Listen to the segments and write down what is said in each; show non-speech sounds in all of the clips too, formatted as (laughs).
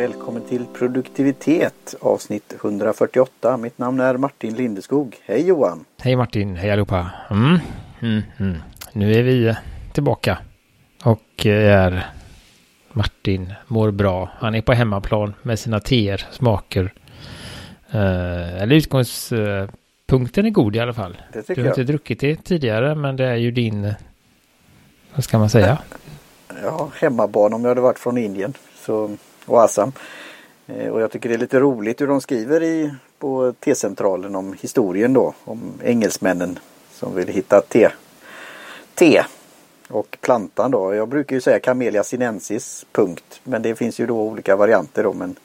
Välkommen till produktivitet avsnitt 148. Mitt namn är Martin Lindeskog. Hej Johan! Hej Martin, hej allihopa! Mm, mm, mm. Nu är vi tillbaka och är Martin mår bra. Han är på hemmaplan med sina teer, smaker. Uh, eller utgångspunkten är god i alla fall. Det tycker du har jag. inte druckit det tidigare men det är ju din, vad ska man säga? Ja, hemmabana om jag hade varit från Indien så, och Assam. Eh, och jag tycker det är lite roligt hur de skriver i, på T-centralen om historien då. Om engelsmännen som vill hitta te. Te och plantan då. Jag brukar ju säga Camellia sinensis punkt. Men det finns ju då olika varianter då. Men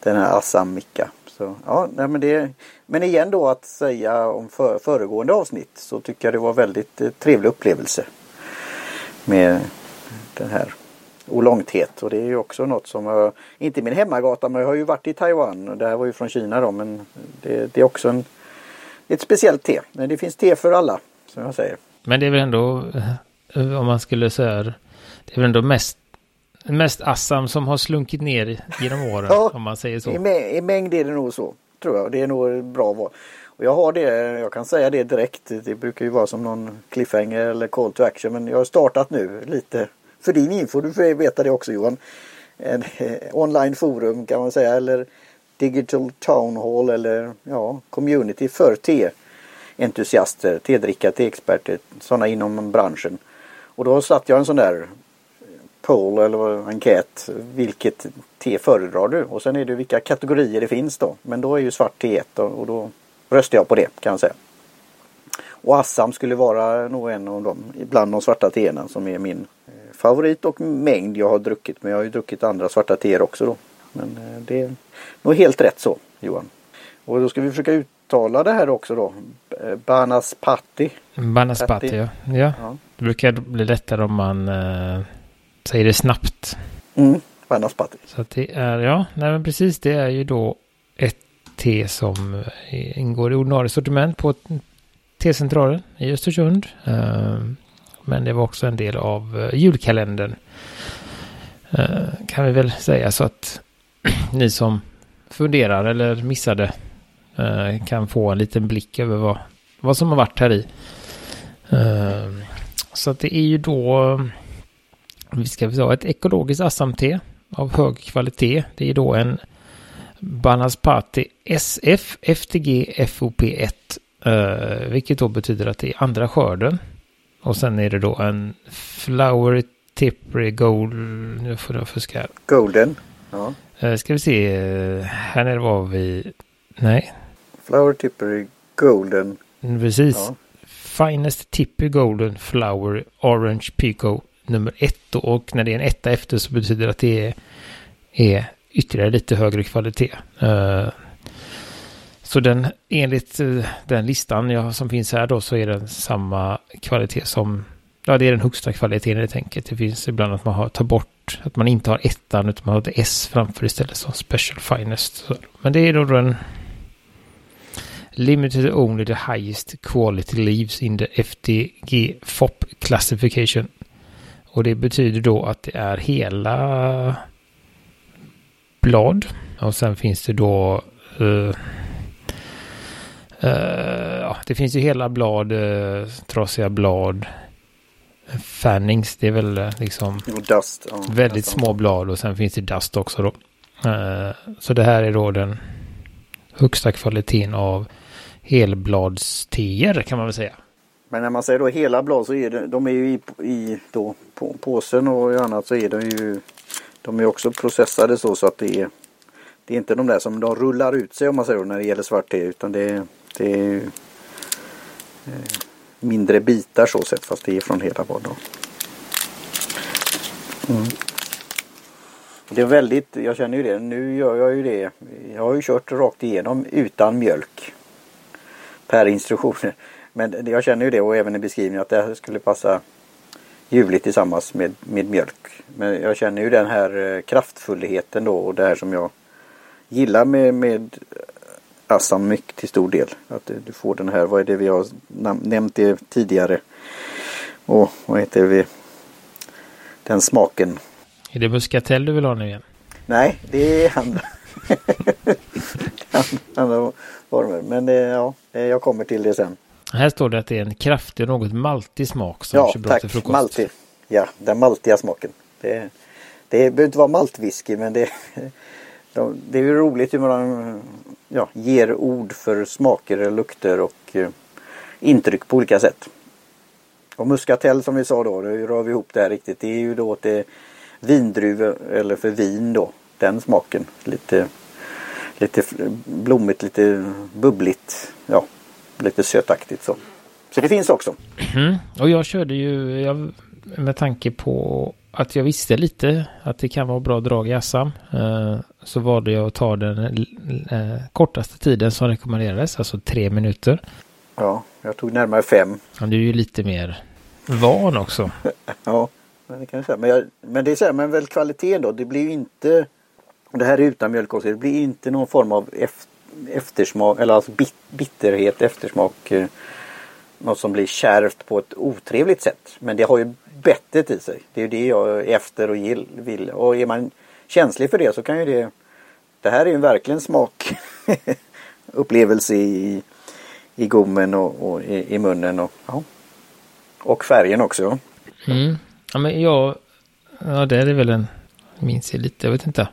den här Assam Micca. Så, ja, nej, men, det, men igen då att säga om för, föregående avsnitt så tycker jag det var väldigt eh, trevlig upplevelse. Med den här olångthet och det är ju också något som jag, inte min hemmagata men jag har ju varit i Taiwan och det här var ju från Kina då men det, det är också en, ett speciellt te. Men det finns te för alla som jag säger. Men det är väl ändå, eh, om man skulle säga det, det är väl ändå mest, mest Assam som har slunkit ner genom (laughs) åren, Ja, om man säger så. I, mä- I mängd är det nog så tror jag. Det är nog bra val. Och jag har det, jag kan säga det direkt. Det brukar ju vara som någon cliffhanger eller call to action men jag har startat nu lite för din info. Du får veta det också Johan. En eh, online forum kan man säga eller digital town hall eller ja, community för teentusiaster, tedrickare, teexperter, sådana inom branschen. Och då satt jag en sån där eh, poll eller enkät. Vilket te föredrar du? Och sen är det vilka kategorier det finns då. Men då är ju svart te ett och, då röstar jag på det kan jag säga. Och Assam skulle vara nog en av dem bland de svarta teerna som är min eh, favorit och mängd jag har druckit. Men jag har ju druckit andra svarta teer också då. Men eh, det är nog helt rätt så Johan. Och då ska vi försöka uttala det här också då. Eh, Banaspati. Banaspati, ja. ja. Ja. Det brukar bli lättare om man eh, säger det snabbt. Mm, Banaspati. Så att det är, ja, nej men precis, det är ju då ett te som ingår i ordinarie sortiment på T-centralen i Östersund. Eh, men det var också en del av eh, julkalendern. Eh, kan vi väl säga så att (clears throat) ni som funderar eller missade eh, kan få en liten blick över vad, vad som har varit här i. Så att det är ju då, vi ska säga ett ekologiskt assamte av hög kvalitet. Det är då en Banaspati SF FTG FOP1. vilket då betyder att det är andra skörden. Och sen är det då en Flower Tippery Gold. Nu får jag fuska här. Golden. Ja. Eh, ska vi se. eh, Här nere var vi. Nej, Flower Tippery Golden. precis. Ja. Finest Tippy Golden Flower Orange Pico nummer ett. Och när det är en etta efter så betyder det att det är, är ytterligare lite högre kvalitet. Eh, så den, enligt eh, den listan jag, som finns här då så är den samma kvalitet som, ja det är den högsta kvaliteten helt enkelt. Det finns ibland att man har, tar bort, att man inte har ettan utan man har ett S framför istället som Special Finest. Så, men det är då den Limited only the highest quality leaves in the FDG FOP classification. Och det betyder då att det är hela blad. Och sen finns det då eh, ja, det finns ju hela blad, uh, trasiga blad, fannings, det är väl eh, liksom Dust. Ja, väldigt nästan. små blad och sen finns det dust också då. Eh, så det här är då den högsta kvaliteten av helbladsteer kan man väl säga. Men när man säger då hela blad så är det, de är ju i, i då, på, påsen och i annat så är de ju de är också processade så, så att det är det är inte de där som de rullar ut sig om man säger då, när det gäller svart te utan det, är- det är eh, mindre bitar så sett fast det är från hela blad. Mm. Det är väldigt, jag känner ju det, nu gör jag ju det. Jag har ju kört rakt igenom utan mjölk. Per instruktioner. Men jag känner ju det och även i beskrivningen att det här skulle passa ljuvligt tillsammans med, med mjölk. Men jag känner ju den här eh, kraftfullheten då och det här som jag gillar med, med Assam mycket till stor del. Att du du får den här, vad är det vi har nämnt det tidigare. Och vad heter vi? Den smaken. Är det muskatell du vill ha nu igen? Nej, det är andra. andra former. Men ja, jag kommer till det sen. Här står det att det är en kraftig och något maltig smak som ja, bra tack. till frukost. Maltig. Ja, den maltiga smaken. Det, det behöver inte vara maltwhisky men det, (laughs) det är ju roligt hur man ja, ger ord för smaker, lukter och eh, intryck på olika sätt. Och muskatell som vi sa då, nu rör vi ihop det här riktigt. Det är ju då till vindruvor eller för vin då. Den smaken. Lite, lite blommigt, lite bubbligt. Ja, lite sötaktigt så. Så det finns också. Mm. Och jag körde ju jag, med tanke på att jag visste lite att det kan vara bra drag i Assam. Eh, så valde jag att ta den eh, kortaste tiden som rekommenderades, alltså tre minuter. Ja, jag tog närmare fem. Ja, du är ju lite mer van också. (laughs) ja, men det kan jag säga. Men, jag, men det är så här, men väl kvaliteten då. Det blir ju inte, det här är utan mjölk också, det blir inte någon form av eftersmak, eller alltså bit, bitterhet, eftersmak. Eh, något som blir kärvt på ett otrevligt sätt. Men det har ju bettet i sig. Det är det jag är efter och vill. Och är man känslig för det så kan ju det Det här är ju verkligen smak (laughs) upplevelse i, i gommen och, och i, i, munnen och, ja. och färgen också. Mm. Ja men jag Ja det är väl en Minns jag lite, jag vet inte.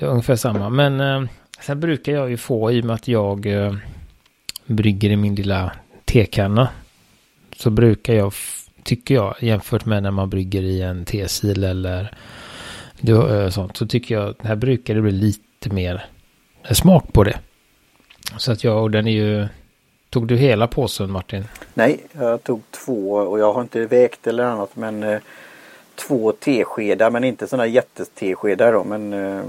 Ungefär samma men eh, Sen brukar jag ju få i och med att jag eh, brygger i min lilla tekanna. Så brukar jag tycker jag, jämfört med när man brygger i en tesil eller sånt, så tycker jag att här brukar det bli lite mer smak på det. Så att jag, och den är ju, tog du hela påsen Martin? Nej, jag tog två och jag har inte vägt eller annat men eh, två teskedar men inte sådana jätteteskedar då men eh,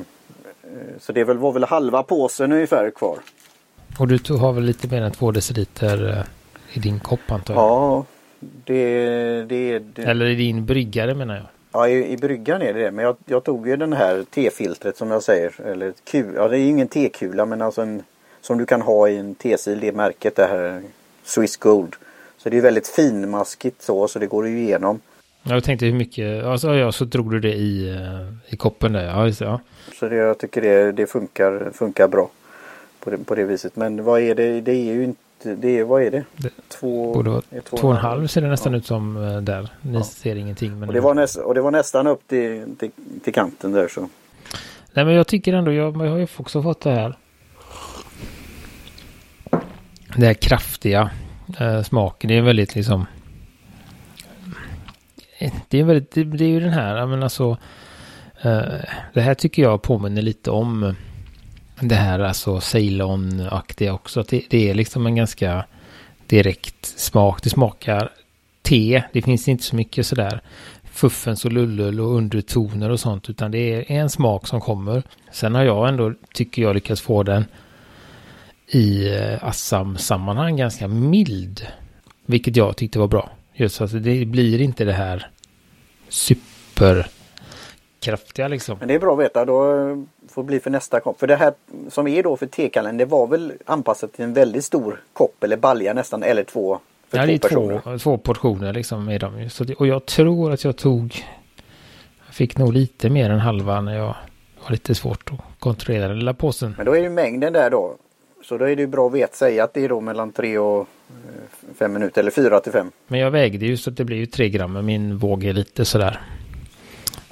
så det var väl halva påsen ungefär kvar. Och du tog, har väl lite mer än två deciliter eh, i din kopp antar jag? Ja, det, det, det... Eller i din bryggare menar jag. Ja i, i bryggan är det det. Men jag, jag tog ju den här tefiltret som jag säger. Eller kul, ja det är ju ingen tekula men alltså en som du kan ha i en tesil, det märket det här Swiss Gold. Så det är väldigt finmaskigt så, så det går ju igenom. Jag tänkte hur mycket, alltså ja, så drog du det i, eh, i koppen där, ja just ja. Så det, jag tycker det, det funkar, funkar bra på det, på det viset. Men vad är det, det är ju inte det är, vad är det? två, borde vara, två, två och en halv ser det nästan ja. ut som eh, där. Ni ja. ser ingenting. Men och, det var näst, och det var nästan upp till, till, till, kanten där så. Nej men jag tycker ändå, jag, jag har ju också fått det här. Det här kraftiga eh, smaken. Det är väldigt liksom. Det är väldigt, det, det är ju den här, men alltså. Eh, det här tycker jag påminner lite om det här alltså Ceylon-aktiga också. Det, det är liksom en ganska direkt smak. Det smakar te. Det finns inte så mycket sådär fuffens och lullull och undertoner och sånt. Utan det är en smak som kommer. Sen har jag ändå, tycker jag, lyckats få den i eh, Assam-sammanhang ganska mild. Vilket jag tyckte var bra. Just att det blir inte det här superkraftiga liksom. Men det är bra att veta. Då eh, får bli för nästa kopp. För det här som är då för tekallen det var väl anpassat till en väldigt stor kopp eller balja nästan eller två. För ja, två det är personer. Två, två portioner liksom är de Så det, och jag tror att jag tog jag fick nog lite mer än halva när jag var lite svårt att kontrollera den lilla påsen. Men då är ju mängden där då. Så då är det ju bra att veta säga att det är då mellan tre och eh, fem minuter eller fyra till fem. Men jag vägde ju så att det blir ju tre gram. Men min våg är lite sådär.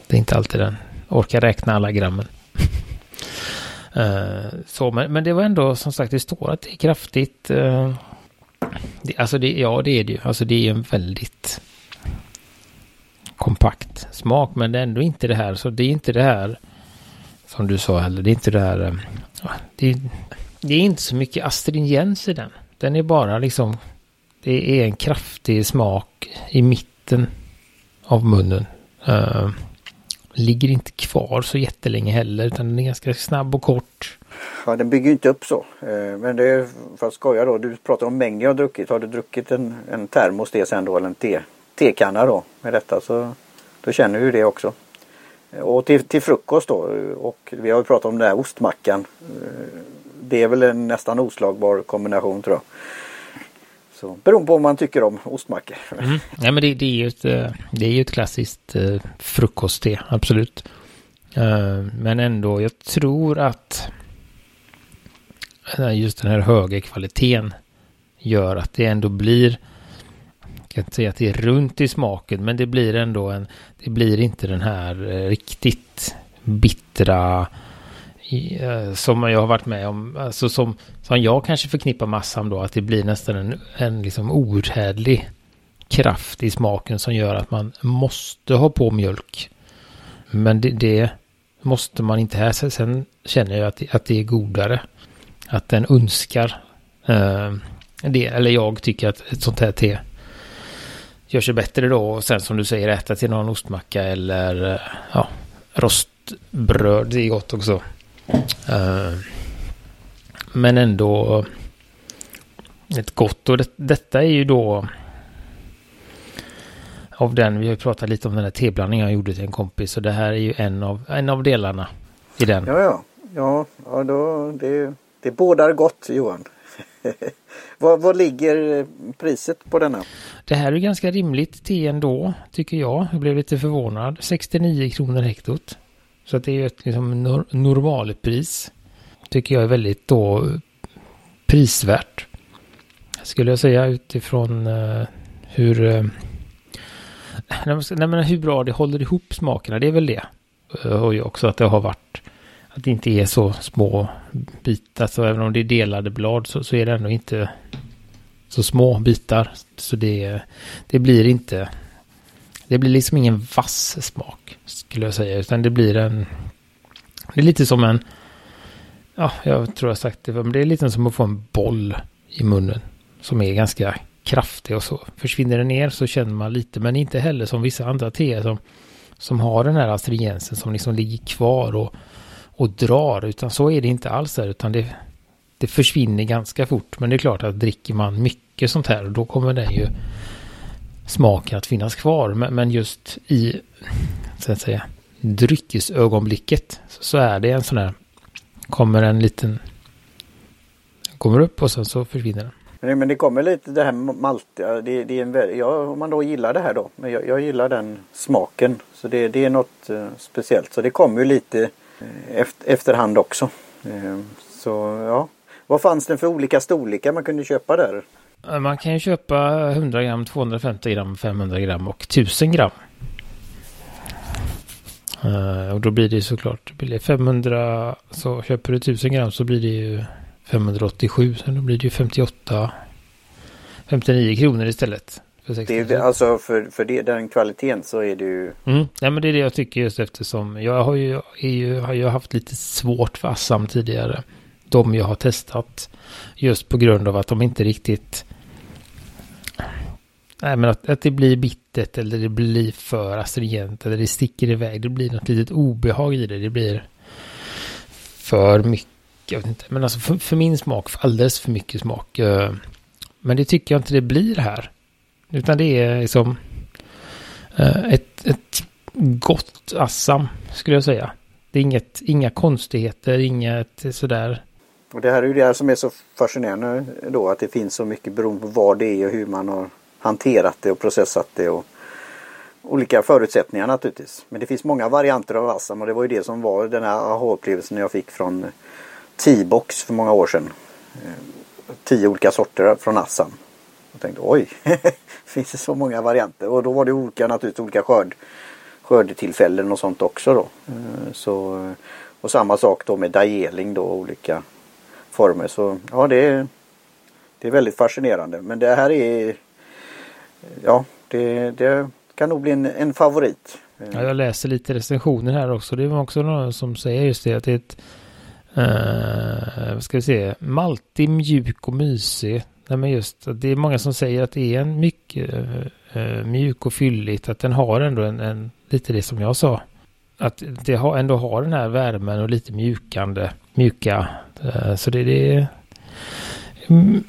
Det är inte alltid den orkar räkna alla grammen. (laughs) uh, så, men, men det var ändå som sagt, det står att det är kraftigt. Uh, det, alltså det, ja, det är det ju. Alltså det är en väldigt kompakt smak, men det är ändå inte det här. Så det är inte det här som du sa heller. Det är inte det här. Uh, det, det är inte så mycket astringens i den. Den är bara liksom. Det är en kraftig smak i mitten av munnen. Ligger inte kvar så jättelänge heller utan den är ganska snabb och kort. Ja den bygger inte upp så. Eh, men det är för att skoja då. Du pratar om mängden jag har druckit. Har du druckit en, en termos det sen då eller en te, tekanna då med detta så då känner du det också. Eh, och till, till frukost då och vi har ju pratat om den här ostmackan. Eh, det är väl en nästan oslagbar kombination tror jag. Så beroende på om man tycker om ostmackor. Mm. Nej men det, det, är ju ett, eh, det är ju ett klassiskt eh, frukostte, absolut. Eh, men ändå, jag tror att just den här höga kvaliteten gör att det ändå blir jag kan inte säga att det är runt i smaken, men det blir ändå en, det blir inte den här riktigt bittra eh, som jag har varit med om, alltså som, som jag kanske förknippar massan då, att det blir nästan en, en liksom outhärdlig kraft i smaken som gör att man måste ha på mjölk. Men det, det måste man inte här. Sen känner jag att, att det är godare. Att den önskar eh, det. Eller jag tycker att ett sånt här te gör sig bättre då. Och sen som du säger äta till någon ostmacka eller eh, ja, rostbröd. Det är gott också. Eh, men ändå ett gott. Och det, detta är ju då av den. Vi har ju pratat lite om den här teblandningen jag gjorde till en kompis. Och det här är ju en av, en av delarna i den. Ja, ja. Ja, ja då, det, det bådar gott Johan. (laughs) vad, vad ligger priset på denna? Det här är ganska rimligt te ändå, tycker jag. Jag blev lite förvånad. 69 kronor hektot. Så att det är ju ett liksom, nor normalpris. Tycker jag är väldigt då prisvärt. Skulle jag säga utifrån eh, hur Eh, (laughs) Nej, men hur bra det håller ihop smakerna, det är väl det. Eh, och ju också att det har varit att det inte är så små bitar. Så även om det är delade blad så, så är det ändå inte så små bitar. Så det, det blir inte... Det blir liksom ingen vass smak skulle jag säga. Utan det blir en... Det är lite som en... Ja, jag tror jag har sagt det. Men det är lite som att få en boll i munnen. Som är ganska kraftig och så. Försvinner den ner så känner man lite, men inte heller som vissa andra teer som, som har den här astringensen som liksom ligger kvar och, och drar. Utan så är det inte alls här, utan det, det försvinner ganska fort. Men det är klart att dricker man mycket sånt här, då kommer den ju smaken att finnas kvar. Men, men just i, så att säga, dryckesögonblicket så är det en sån här, kommer en liten, kommer upp och sen så försvinner den. Men det kommer lite det här maltiga. Det, det är en, ja, om man då gillar det här då. Men jag, jag gillar den smaken. Så det, det är något eh, speciellt. Så det kommer ju lite eh, efter, efterhand också. Eh, så ja. Vad fanns det för olika storlekar man kunde köpa där? Man kan ju köpa 100 gram, 250 gram, 500 gram och 1000 gram. och då blir det såklart, det 500 så köper du 1000 gram så blir det ju 587. Så då blir det ju 58. 59 kronor istället. För det är, alltså för, för det, den kvaliteten så är det ju... Mm. Nej men det är det jag tycker just eftersom jag har ju, ju, har ju haft lite svårt för Assam tidigare. De jag har testat. Just på grund av att de inte riktigt... Nej men att, att det blir bittert eller det blir för astringent eller det sticker iväg. Det blir något litet obehag i det. Det blir för mycket jag vet inte, men alltså för, för min smak, för alldeles för mycket smak. Eh, men det tycker jag inte det blir här. Utan det är liksom eh, ett, ett gott Assam, skulle jag säga. Det är inget, inga konstigheter, inget sådär. Och det här är ju det som är så fascinerande då, att det finns så mycket beroende på vad det är och hur man har hanterat det och processat det. Och olika förutsättningar naturligtvis. Men det finns många varianter av Assam och det var ju det som var den här aha-upplevelsen jag fick från T-box för många år sedan. Eh, tio olika sorter från Assam. Jag tänkte oj, (laughs) finns det så många varianter? Och då var det olika naturligtvis olika skörd, skördetillfällen och sånt också då. Eh, så, och samma sak då med dajeling då, olika former. Så ja, det är, det är väldigt fascinerande. Men det här är, ja, det, det kan nog bli en, en favorit. Ja, jag läser lite recensioner här också. Det var också någon som säger just det att det är ett eh, vad ska vi se? Maltig, mjuk och mysig. Nej, men just det är många som säger att det är en mycket eh, mjuk och fylligt. Att den har ändå en, en, lite det som jag sa. Att det har, ändå har den här värmen och lite mjukande, mjuka. Eh, så det, det mm,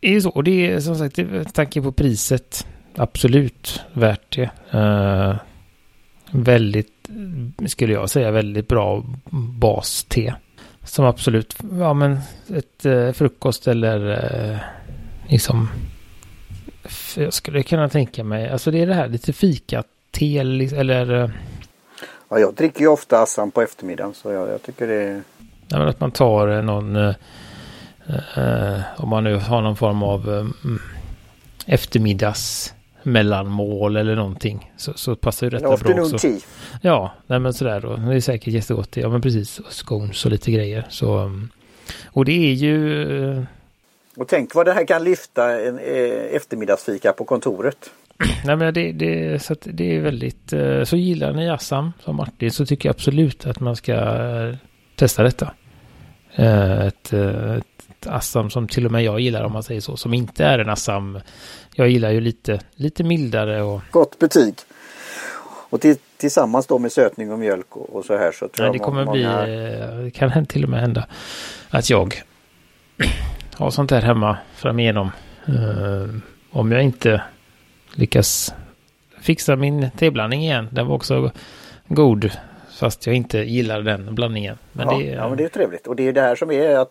är ju så. Och det är som sagt, tanke på priset, absolut värt det. väldigt skulle jag säga, väldigt bra bas-te. Som absolut, ja men ett eh, frukost eller eh, liksom, jag skulle kunna tänka mig, alltså det är det här lite fika-te eller... Ja, jag dricker ju ofta Assam på eftermiddagen så jag, jag tycker det är... Ja, men att man tar någon... Eh, om man nu har någon form av eh, eftermiddags mellanmål eller någonting. Så, så passar ju detta Afternoon bra också. tea. Ja, nej men sådär då. Det är säkert jättegott. Ja men precis. Och scones och lite grejer. Så, um, och det är ju... eh, Och tänk vad det här kan lyfta en eh, eftermiddagsfika på kontoret. Nej men det, det, så det är väldigt... eh, Så gillar ni Assam som Martin så tycker jag absolut att man ska testa detta. Ett, eh, ett Assam som till och med jag gillar om man säger så. Som inte är en Assam. Jag gillar ju lite, lite mildare och... Gott betyg. Och till, tillsammans då med sötning och mjölk och, och så här så tror Nej, jag det kommer må- bli... många... eh, Det kan (laughs) till och med hända att jag (clears throat) har sånt här hemma framigenom. Eh, Om jag inte lyckas fixa min teblandning igen. Den var också god. Fast jag inte gillar den blandningen. Men ja, det, ja, men det är trevligt. Och det är det här som är att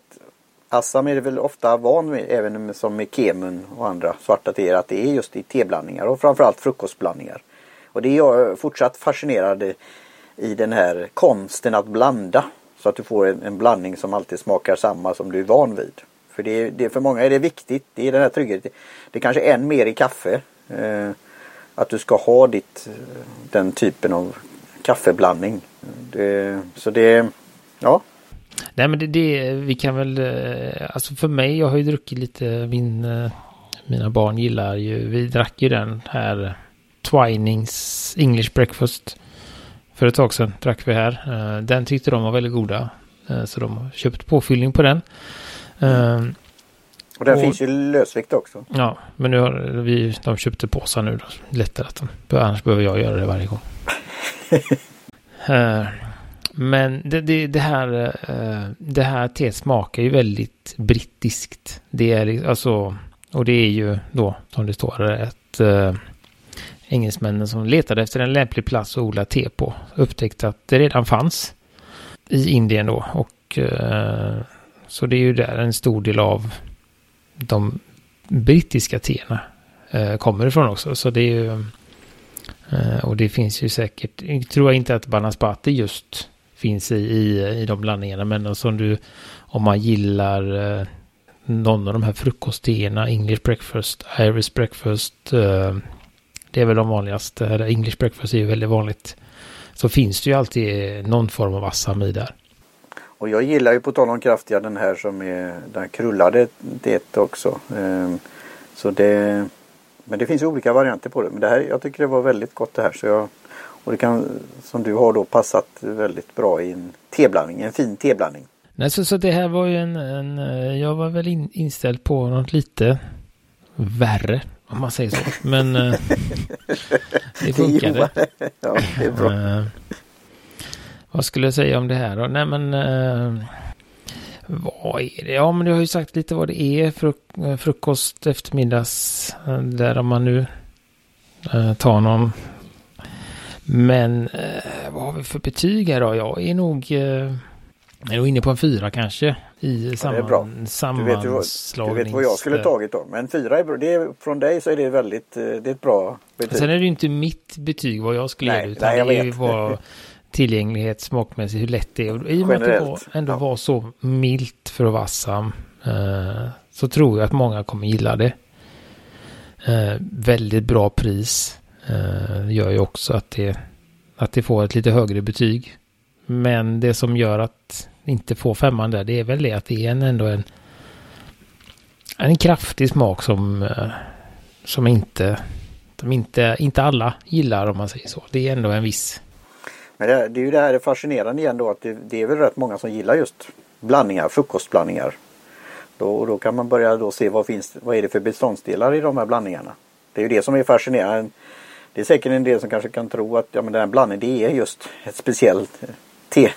Assam är det väl ofta van med, även med, som med kemun och andra svarta teer, att det är just i teblandningar och framförallt frukostblandningar. Och det är jag fortsatt fascinerad i den här konsten att blanda. Så att du får en, en blandning som alltid smakar samma som du är van vid. För det, det, för många är det viktigt. Det är den här tryggheten. Det är kanske än mer i kaffe. Eh, att du ska ha ditt, eh, den typen av kaffeblandning. Det, så det, ja. Nej men det, det, vi kan väl, eh, alltså för mig, jag har ju druckit lite, min, eh, mina barn gillar ju, vi drack ju den här Twinings English Breakfast för ett tag sedan, drack vi här. Eh, Den tyckte de var väldigt goda, så de har köpt påfyllning på den. Och den finns ju lösvikt också. Ja, men nu har vi, de köpte påsar nu då, lättare att de, annars behöver jag göra det varje gång. (laughs) Men det, det, det här, eh, det här teet smakar ju väldigt brittiskt. Det är liksom, alltså, och det är ju då, som det står, ett äh, engelsmännen som letade efter en lämplig plats att odla te på. Upptäckte att det redan fanns i Indien då. Och äh, så det är ju där en stor del av de brittiska teerna äh, kommer ifrån också. Så det är ju... Och det finns ju säkert, jag tror jag inte att banaspati just finns i, i, i de blandningarna. Men som du, om man gillar eh, någon av de här frukostteerna, English breakfast, Irish breakfast, eh, det är väl de vanligaste. English breakfast är ju väldigt vanligt. Så finns det ju alltid någon form av assam i där. Och jag gillar ju på tal om kraftiga den här som är den krullade det också. Ehm, så det, men det finns ju olika varianter på det. Men det här, jag tycker det var väldigt gott det här. Så jag, och det kan, som du har då, passat väldigt bra i en teblandning, en fin teblandning. Nej, så, så det här var ju en, en eh, jag var väl in, inställd på något lite värre, om man säger så. Men eh, (laughs) det funkade. (laughs) ja, det är bra. Eh, vad skulle jag säga om det här då? Nej men... eh, vad är det? Ja men du har ju sagt lite vad det är. Fruk frukost, eftermiddags. Där om man nu eh, tar någon. Men eh, vad har vi för betyg här då? Jag är nog... Eh, jag är nog inne på en fyra kanske. I Ja, det är bra. samman, Du vet, ju vad, du vet vad jag skulle tagit då. Men fyra är bra. Det är, från dig så är det väldigt, eh, det är ett bra betyg. Sen är det ju inte mitt betyg vad jag skulle Nej, ge utan nej, jag det är ju vad (laughs) tillgänglighet smakmässigt, hur lätt det är. Och I och med att det var, ändå ja. var så milt för att vara Assam eh, så tror jag att många kommer gilla det. Eh, väldigt bra pris Eh, gör ju också att det, att det får ett lite högre betyg. Men det som gör att inte får femman där, det är väl det att det är en, ändå en, en kraftig smak som, eh, som inte, de inte, inte alla gillar om man säger så. Det är ändå en viss Men det, det är ju det här det fascinerande igen då att det, det är väl rätt många som gillar just blandningar, frukostblandningar. Då, och då kan man börja då se vad, finns, vad är det för beståndsdelar i de här blandningarna. Det är ju det som är fascinerande. Det är säkert en del som kanske kan tro att ja, men den här blandningen det är just ett speciellt te,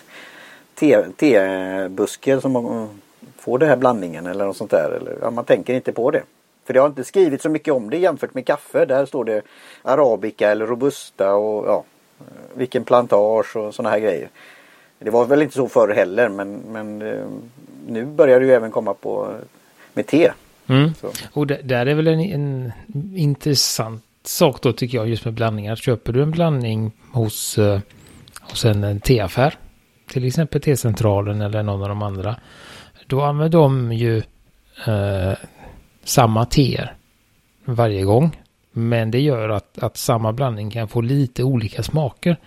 te, tebuske som får den här blandningen eller något sånt där. Eller, ja, man tänker inte på det. För det har inte skrivit så mycket om det jämfört med kaffe. Där står det arabica eller robusta och ja, vilken plantage och sådana här grejer. Det var väl inte så förr heller men, men eh, nu börjar det ju även komma på med te. Mm. Och där är väl en, en intressant sak då tycker jag just med blandningar. Köper du en blandning hos, eh, hos en teaffär, till exempel T-centralen eller någon av de andra, då använder de ju eh, samma teer varje gång. Men det gör att, att samma blandning kan få lite olika smaker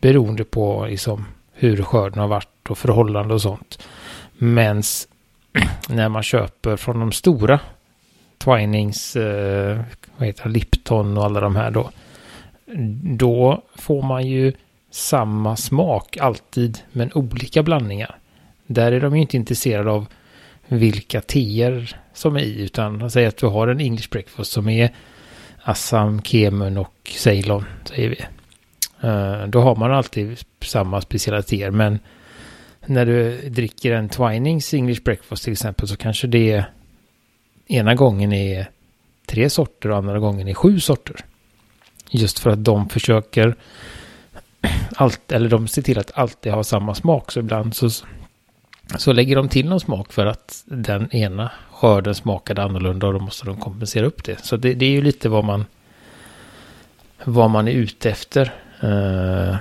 beroende på liksom, hur skörden har varit och förhållande och sånt. Men (clears throat) när man köper från de stora Twinings, eh, vad heter det, Lipton och alla de här då. Då får man ju samma smak alltid, men olika blandningar. Där är de ju inte intresserade av vilka teer som är i, utan säger att du har en English breakfast som är Assam, Kemun och Ceylon, säger vi. Eh, då har man alltid samma speciella teer men när du dricker en Twinings English breakfast till exempel så kanske det ena gången är tre sorter och andra gången är sju sorter. Just för att de försöker allt, eller de ser till att alltid ha samma smak. Så ibland så, så lägger de till någon smak för att den ena skörden smakade annorlunda och då måste de kompensera upp det. Så det, det är ju lite vad man vad man är ute efter uh,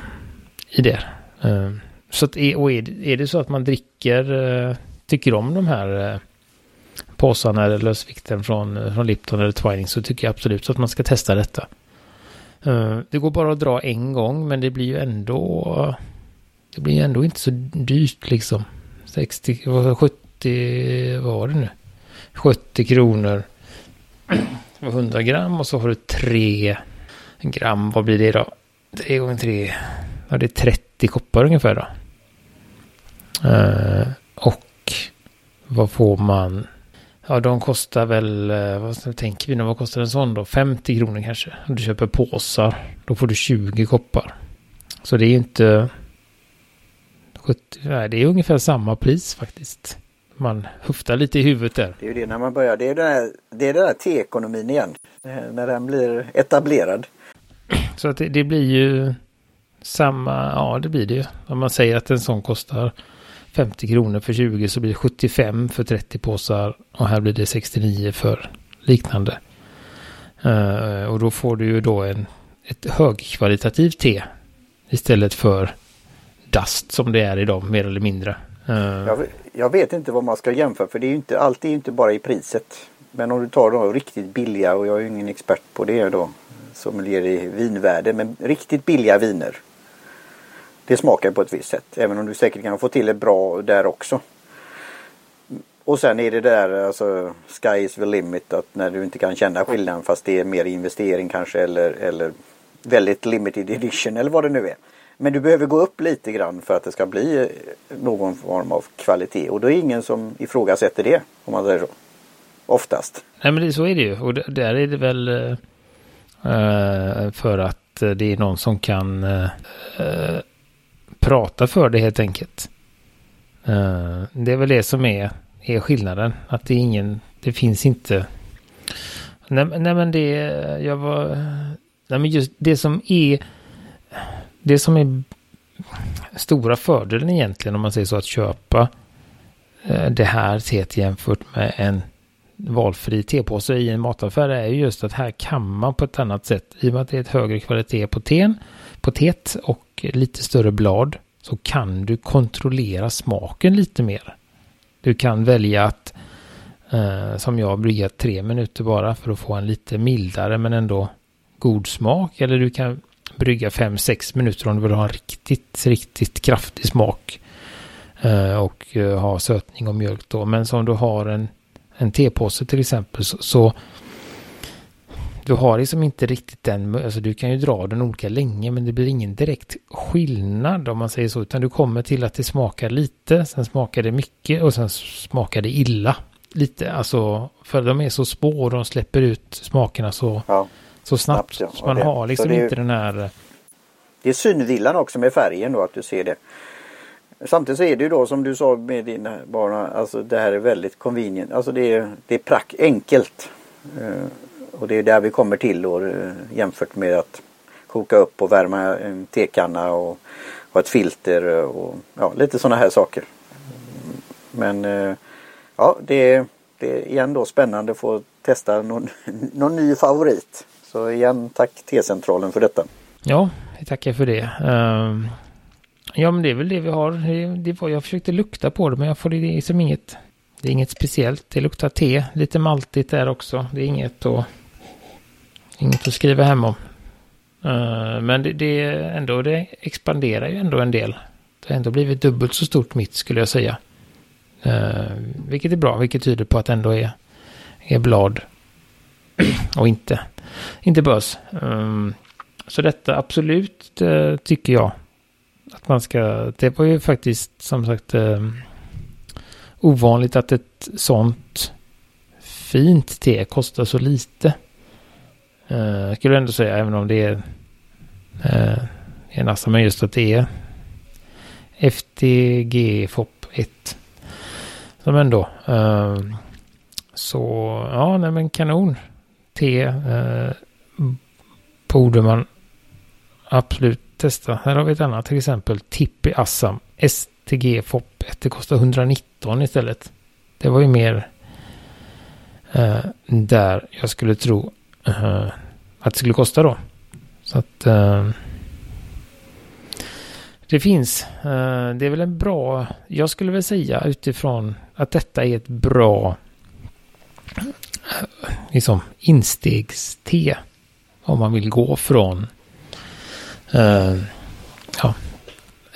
i det. Uh, så att, och är, det, är det så att man dricker, uh, tycker om de här påsarna eller lösvikten från, eh, från Lipton eller Twining så tycker jag absolut att man ska testa detta. Eh, det går bara att dra en gång men det blir ju ändå det blir ju ändå inte så dyrt liksom. 60, 70, vad var det nu? 70 kronor 100 gram och så har du 3 gram, vad blir det då? 3 gånger 3, ja det är 30 koppar ungefär då. Eh, och vad får man? Ja, de kostar väl, eh, vad tänker vi nu, vad kostar en sån då? 50 kronor kanske. Om du köper påsar, då får du 20 koppar. Så det är inte 70, nej, det är ungefär samma pris faktiskt. Man höftar lite i huvudet där. Det är ju det när man börjar, det är den här, det är den här teekonomin igen. När den blir etablerad. Så att det, det blir ju samma, ja det blir det ju. Om man säger att en sån kostar 50 kronor för 20 så blir det 75 för 30 påsar och här blir det 69 för liknande. Uh, och då får du ju då en, ett högkvalitativt te istället för dust som det är idag mer eller mindre. Uh, jag, jag, vet inte vad man ska jämföra för det är ju inte allt är ju inte bara i priset. Men om du tar de riktigt billiga och jag är ju ingen expert på det då som ger i vinvärde men riktigt billiga viner det smakar på ett visst sätt. Även om du säkert kan få till det bra där också. Och sen är det där alltså Sky is the limit att när du inte kan känna skillnaden fast det är mer investering kanske eller, eller väldigt limited edition eller vad det nu är. Men du behöver gå upp lite grann för att det ska bli eh, någon form av kvalitet och då är det ingen som ifrågasätter det om man säger så. Oftast. Nej men det, så är det ju och där är det väl uh, för att det är någon som kan uh, prata för det helt enkelt. Uh, det är väl det som är, är skillnaden. Att det är ingen, det finns inte. Nej, nej men det, jag var, nej men just det som är, det som är stora fördelen egentligen om man säger så att köpa uh, det här teet jämfört med en valfri tepåse i en mataffär är ju just att här kan man på ett annat sätt, i och med att det är ett högre kvalitet på teen, på teet och lite större blad, så kan du kontrollera smaken lite mer. Du kan välja att, eh, som jag, brygga tre minuter bara för att få en lite mildare men ändå god smak. Eller du kan brygga fem, sex minuter om du vill ha en riktigt, riktigt kraftig smak. Eh, och eh, ha sötning och mjölk då. Men som du har en en tepåse till exempel så, så du har liksom inte riktigt den, alltså du kan ju dra den olika länge men det blir ingen direkt skillnad om man säger så, utan du kommer till att det smakar lite, sen smakar det mycket och sen smakar det illa. Lite, alltså, för de är så små och de släpper ut smakerna så, ja, så snabbt. snabbt ja. Så man det, har liksom det, inte den här... Det är synvillan också med färgen då, att du ser det. Samtidigt så är det ju då som du sa med dina barn, alltså det här är väldigt convenient. Alltså det är, det är prack, enkelt. Uh, och det är där vi kommer till då uh, jämfört med att koka upp och värma en tekanna och ha ett filter och ja, lite sådana här saker. Men uh, ja, det, det är igen då spännande att få testa någon, (laughs) någon ny favorit. Så igen tack T-centralen för detta. Ja, vi tackar för det. Ehm, Ja, men det är väl det vi har. Det var, jag försökte lukta på det, men jag får det liksom inget. Det är inget speciellt. Det luktar te, lite maltigt där också. Det är inget att, inget att skriva hem om. Uh, men det, det, ändå, det expanderar ju ändå en del. Det har ändå blivit dubbelt så stort mitt skulle jag säga. Uh, vilket är bra, vilket tyder på att det ändå är, är blad (clears throat) och inte, inte bös. Um, så detta absolut uh, tycker jag att man ska, det var ju faktiskt som sagt eh, ovanligt att ett sånt fint te kostar så lite. Eh, skulle jag ändå säga, även om det är eh, en assa, men just att det är FTG FOP 1. Som ändå. Eh, så ja, nej men kanon. Te eh, borde man absolut testa. Här har vi ett annat till exempel. Tippi Assam STG FOP 1. Det kostar 119 istället. Det var ju mer eh, där jag skulle tro eh, att det skulle kosta då. Så att eh, det finns. Eh, det är väl en bra. Jag skulle väl säga utifrån att detta är ett bra eh, liksom instegste. Om man vill gå från uh, ja,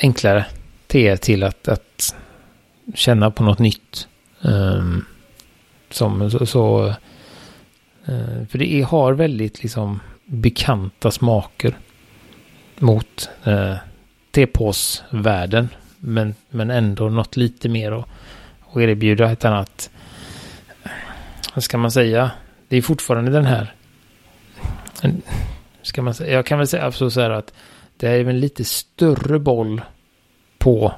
enklare te till att, att känna på något nytt. Um, som så, så uh, för det är, har väldigt liksom bekanta smaker mot uh, tepåsvärlden. Men, men ändå något lite mer och, och erbjuda ett annat, vad ska man säga, det är fortfarande den här Ska man säga. Jag kan väl säga så här att det är en lite större boll på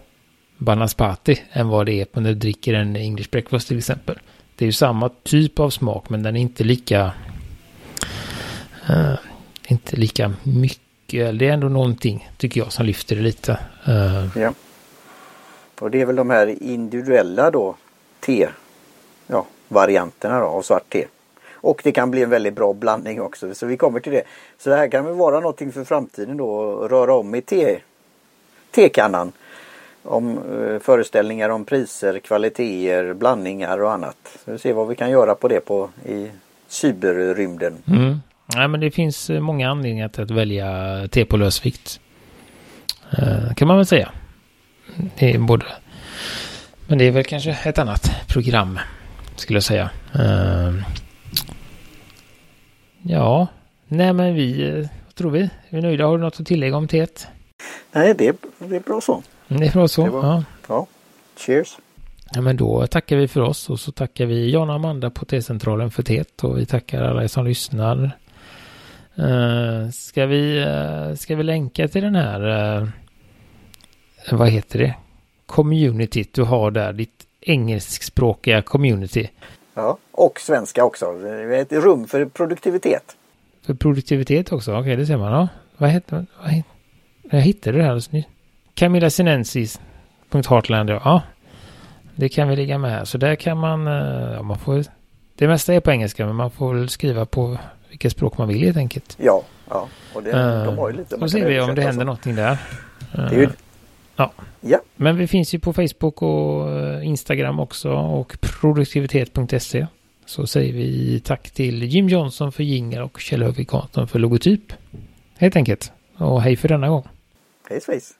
Banaspati än vad det är på när du dricker en English breakfast till exempel. Det är ju samma typ av smak men den är inte lika uh, inte lika mycket. Det är ändå någonting tycker jag som lyfter det lite. Uh, ja. Och det är väl de här individuella då te ja, varianterna då av svart te. Och det kan bli en väldigt bra blandning också. Så vi kommer till det. Så det här kan väl vara någonting för framtiden då. Röra om i te, tekannan. Om eh, föreställningar om priser, kvaliteter, blandningar och annat. Så vi ser vad vi kan göra på det på i cyberrymden. Mm. Ja, men det finns eh, många anledningar till att välja te på lösvikt. Eh, kan man väl säga. Det är både... Men det är väl kanske ett annat program skulle jag säga. Eh, Ja, nej men vi, vad tror vi? Är vi nöjda? Har du något att tillägga om teet? Nej, det, det är bra så. Det är bra så, var, ja. ja. Cheers! Ja, men då tackar vi för oss och så tackar vi Jan och Amanda på T-centralen för teet och vi tackar alla som lyssnar. Uh, ska, vi, uh, ska vi länka till den här, uh, vad heter det, communityt du har där, ditt engelskspråkiga community. Ja, och svenska också. Ett rum för produktivitet. För produktivitet också? Okej, det ser man. Ja. Vad heter vad heter, Jag hittade det här alldeles nyss. Camilla Sinensis.heartland, ja. Det kan vi ligga med här. Så där kan man, eh, ja, man får, det mesta är på engelska men man får väl skriva på vilket språk man vill helt enkelt. Ja, ja. Och det, uh, de har ju lite. Då ser vi om det händer någonting där. Det är ju, Ja. ja. Men vi finns ju på Facebook och eh, Instagram också och produktivitet.se. Så säger vi tack till Jim Johnson för jingel och Kjell Hövik för logotyp. Helt enkelt. Och hej för denna gång. Hej svejs.